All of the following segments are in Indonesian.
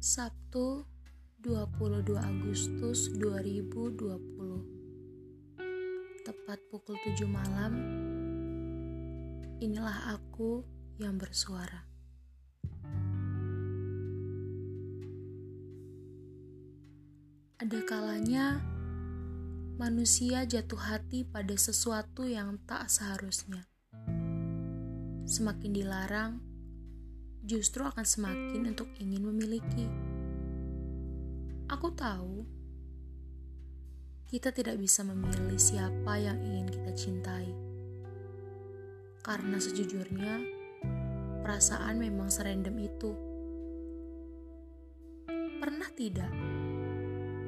Sabtu 22 Agustus 2020 Tepat pukul 7 malam Inilah aku yang bersuara Ada kalanya manusia jatuh hati pada sesuatu yang tak seharusnya. Semakin dilarang, justru akan semakin untuk ingin memiliki. Aku tahu kita tidak bisa memilih siapa yang ingin kita cintai, karena sejujurnya perasaan memang serendam itu. Pernah tidak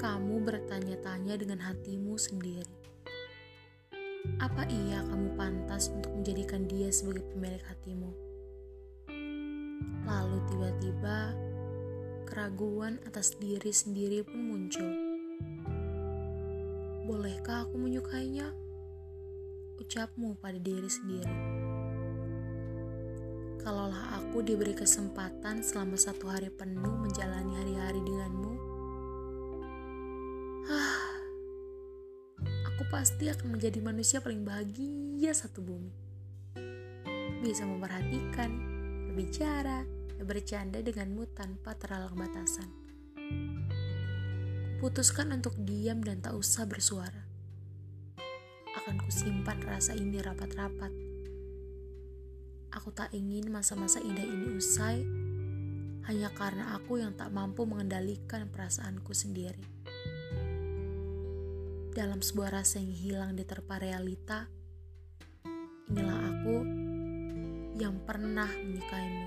kamu bertanya-tanya dengan hatimu sendiri? Apa iya kamu pantas untuk menjadikan dia sebagai pemilik hatimu? Lalu tiba-tiba keraguan atas diri sendiri pun muncul. Bolehkah aku menyukainya? Ucapmu pada diri sendiri. Kalaulah aku diberi kesempatan selama satu hari penuh menjalani hari-hari denganmu, ah, aku pasti akan menjadi manusia paling bahagia satu bumi. Bisa memperhatikan, berbicara, bercanda denganmu tanpa terhalang batasan. Putuskan untuk diam dan tak usah bersuara. Akan kusimpan rasa ini rapat-rapat. Aku tak ingin masa-masa indah ini usai hanya karena aku yang tak mampu mengendalikan perasaanku sendiri. Dalam sebuah rasa yang hilang diterpa realita, inilah aku yang pernah menyukaimu.